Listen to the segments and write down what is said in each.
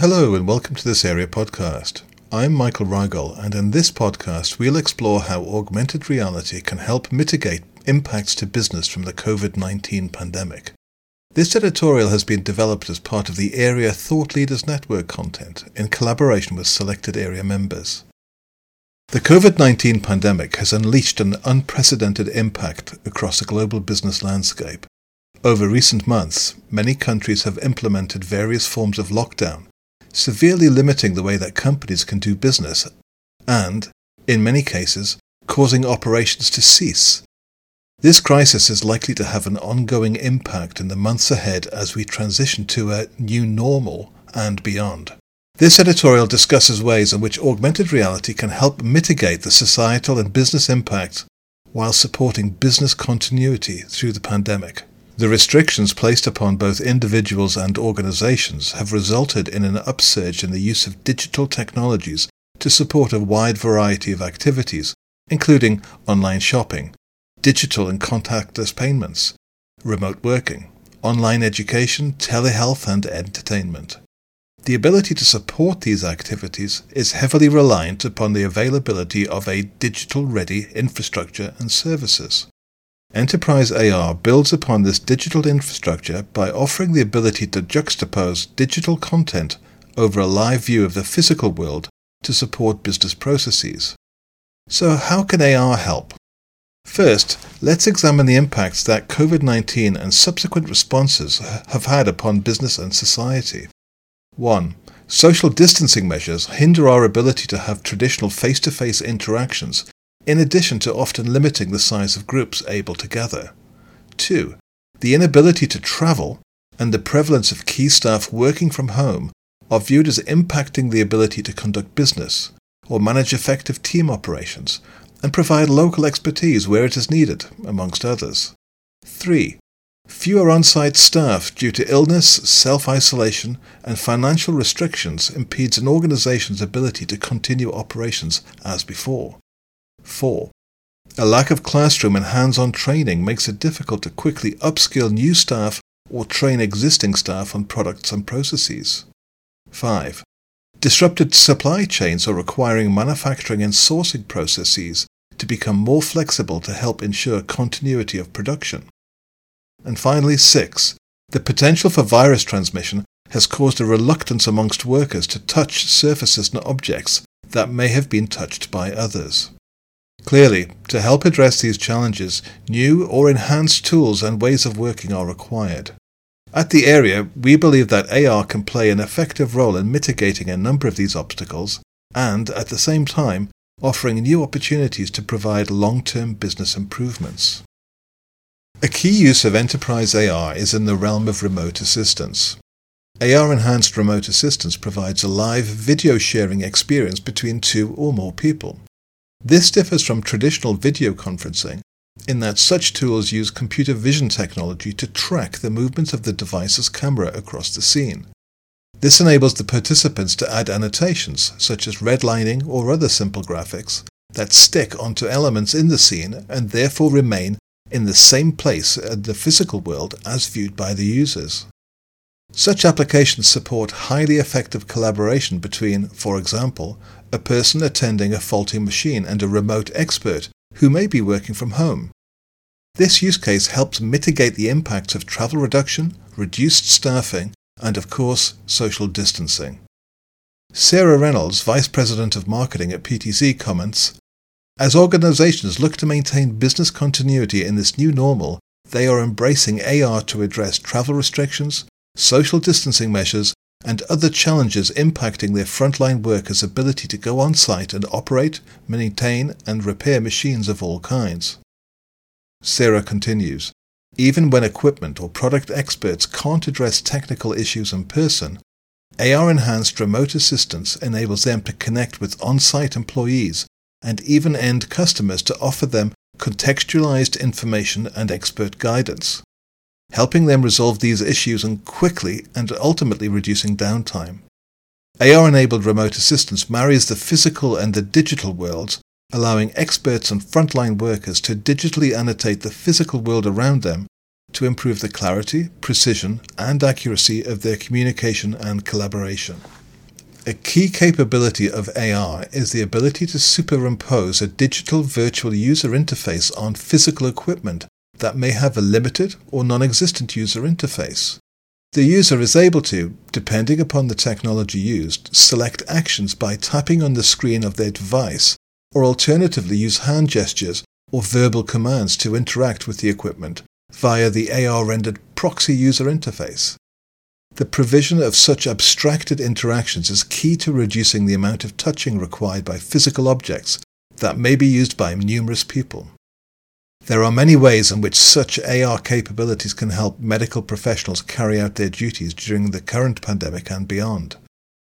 Hello and welcome to this area podcast. I'm Michael Rygel, and in this podcast, we'll explore how augmented reality can help mitigate impacts to business from the COVID 19 pandemic. This editorial has been developed as part of the Area Thought Leaders Network content in collaboration with selected area members. The COVID 19 pandemic has unleashed an unprecedented impact across the global business landscape. Over recent months, many countries have implemented various forms of lockdown, severely limiting the way that companies can do business and, in many cases, causing operations to cease. This crisis is likely to have an ongoing impact in the months ahead as we transition to a new normal and beyond. This editorial discusses ways in which augmented reality can help mitigate the societal and business impact while supporting business continuity through the pandemic. The restrictions placed upon both individuals and organizations have resulted in an upsurge in the use of digital technologies to support a wide variety of activities, including online shopping, digital and contactless payments, remote working, online education, telehealth, and entertainment. The ability to support these activities is heavily reliant upon the availability of a digital ready infrastructure and services. Enterprise AR builds upon this digital infrastructure by offering the ability to juxtapose digital content over a live view of the physical world to support business processes. So, how can AR help? First, let's examine the impacts that COVID 19 and subsequent responses have had upon business and society. 1. Social distancing measures hinder our ability to have traditional face to face interactions, in addition to often limiting the size of groups able to gather. 2. The inability to travel and the prevalence of key staff working from home are viewed as impacting the ability to conduct business or manage effective team operations and provide local expertise where it is needed, amongst others. 3. Fewer on site staff due to illness, self isolation, and financial restrictions impedes an organization's ability to continue operations as before. 4. A lack of classroom and hands on training makes it difficult to quickly upskill new staff or train existing staff on products and processes. 5. Disrupted supply chains are requiring manufacturing and sourcing processes to become more flexible to help ensure continuity of production. And finally, six, the potential for virus transmission has caused a reluctance amongst workers to touch surfaces and objects that may have been touched by others. Clearly, to help address these challenges, new or enhanced tools and ways of working are required. At the area, we believe that AR can play an effective role in mitigating a number of these obstacles and, at the same time, offering new opportunities to provide long term business improvements. A key use of enterprise AR is in the realm of remote assistance. AR enhanced remote assistance provides a live video sharing experience between two or more people. This differs from traditional video conferencing in that such tools use computer vision technology to track the movement of the device's camera across the scene. This enables the participants to add annotations, such as redlining or other simple graphics, that stick onto elements in the scene and therefore remain in the same place in the physical world as viewed by the users. Such applications support highly effective collaboration between, for example, a person attending a faulty machine and a remote expert who may be working from home. This use case helps mitigate the impacts of travel reduction, reduced staffing, and of course, social distancing. Sarah Reynolds, Vice President of Marketing at PTC, comments as organizations look to maintain business continuity in this new normal, they are embracing AR to address travel restrictions, social distancing measures, and other challenges impacting their frontline workers' ability to go on site and operate, maintain, and repair machines of all kinds. Sarah continues Even when equipment or product experts can't address technical issues in person, AR enhanced remote assistance enables them to connect with on site employees and even end customers to offer them contextualized information and expert guidance, helping them resolve these issues and quickly and ultimately reducing downtime. AR enabled remote assistance marries the physical and the digital worlds, allowing experts and frontline workers to digitally annotate the physical world around them to improve the clarity, precision, and accuracy of their communication and collaboration. A key capability of AR is the ability to superimpose a digital virtual user interface on physical equipment that may have a limited or non existent user interface. The user is able to, depending upon the technology used, select actions by tapping on the screen of their device, or alternatively use hand gestures or verbal commands to interact with the equipment via the AR rendered proxy user interface. The provision of such abstracted interactions is key to reducing the amount of touching required by physical objects that may be used by numerous people. There are many ways in which such AR capabilities can help medical professionals carry out their duties during the current pandemic and beyond.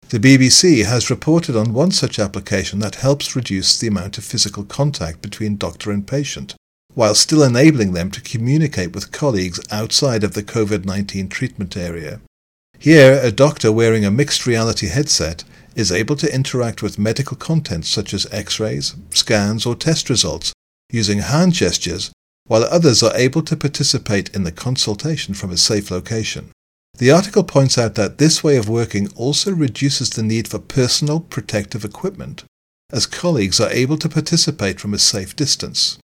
The BBC has reported on one such application that helps reduce the amount of physical contact between doctor and patient, while still enabling them to communicate with colleagues outside of the COVID 19 treatment area. Here, a doctor wearing a mixed reality headset is able to interact with medical content such as x rays, scans, or test results using hand gestures, while others are able to participate in the consultation from a safe location. The article points out that this way of working also reduces the need for personal protective equipment, as colleagues are able to participate from a safe distance.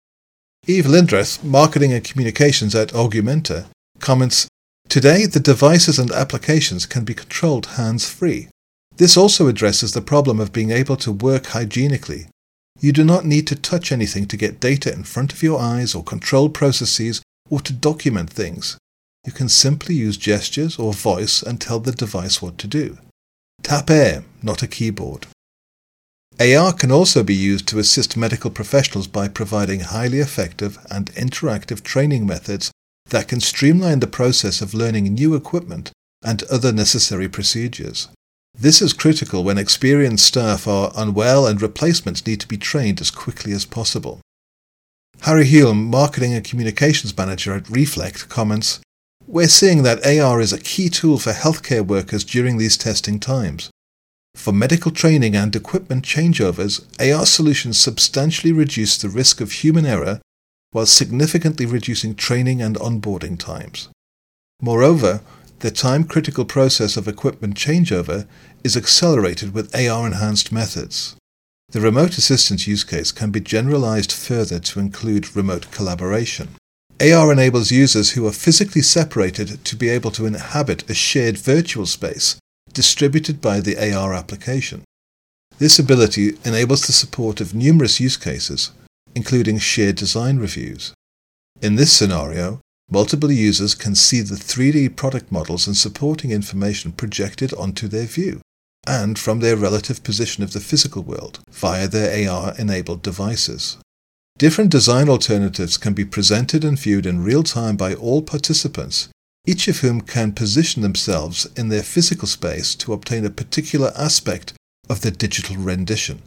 Eve Lindreth, Marketing and Communications at Augmenta, comments Today, the devices and applications can be controlled hands free. This also addresses the problem of being able to work hygienically. You do not need to touch anything to get data in front of your eyes or control processes or to document things. You can simply use gestures or voice and tell the device what to do. Tap Air, not a keyboard. AR can also be used to assist medical professionals by providing highly effective and interactive training methods that can streamline the process of learning new equipment and other necessary procedures. This is critical when experienced staff are unwell and replacements need to be trained as quickly as possible. Harry Hulme, Marketing and Communications Manager at REFLEKT, comments we're seeing that AR is a key tool for healthcare workers during these testing times. For medical training and equipment changeovers, AR solutions substantially reduce the risk of human error while significantly reducing training and onboarding times. Moreover, the time critical process of equipment changeover is accelerated with AR enhanced methods. The remote assistance use case can be generalized further to include remote collaboration. AR enables users who are physically separated to be able to inhabit a shared virtual space distributed by the AR application. This ability enables the support of numerous use cases, including shared design reviews. In this scenario, multiple users can see the 3D product models and supporting information projected onto their view, and from their relative position of the physical world via their AR enabled devices. Different design alternatives can be presented and viewed in real time by all participants, each of whom can position themselves in their physical space to obtain a particular aspect of the digital rendition.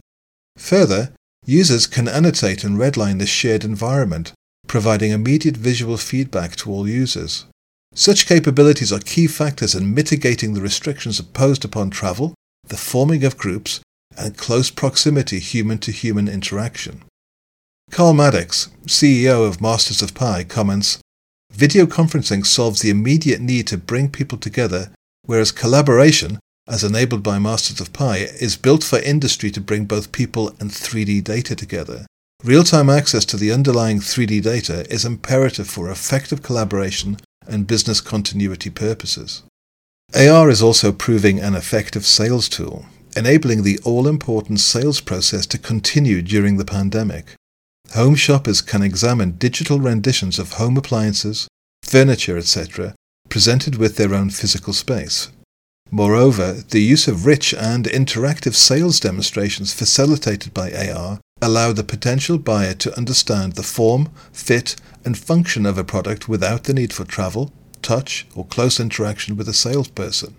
Further, users can annotate and redline the shared environment, providing immediate visual feedback to all users. Such capabilities are key factors in mitigating the restrictions imposed upon travel, the forming of groups, and close proximity human to human interaction. Karl Maddix, CEO of Masters of Pie, comments Video conferencing solves the immediate need to bring people together, whereas collaboration, as enabled by Masters of Pie, is built for industry to bring both people and 3D data together. Real time access to the underlying 3D data is imperative for effective collaboration and business continuity purposes. AR is also proving an effective sales tool, enabling the all important sales process to continue during the pandemic. Home shoppers can examine digital renditions of home appliances, furniture, etc., presented with their own physical space. Moreover, the use of rich and interactive sales demonstrations facilitated by AR allow the potential buyer to understand the form, fit, and function of a product without the need for travel, touch, or close interaction with a salesperson.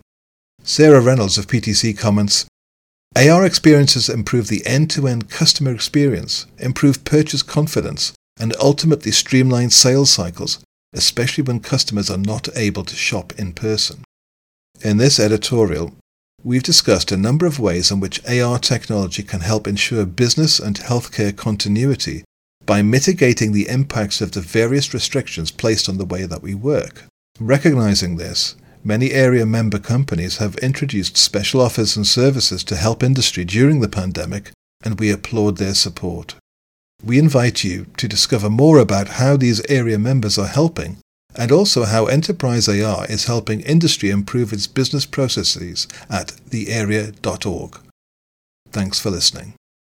Sarah Reynolds of PTC comments AR experiences improve the end to end customer experience, improve purchase confidence, and ultimately streamline sales cycles, especially when customers are not able to shop in person. In this editorial, we've discussed a number of ways in which AR technology can help ensure business and healthcare continuity by mitigating the impacts of the various restrictions placed on the way that we work. Recognizing this, Many area member companies have introduced special offers and services to help industry during the pandemic, and we applaud their support. We invite you to discover more about how these area members are helping and also how Enterprise AR is helping industry improve its business processes at thearea.org. Thanks for listening.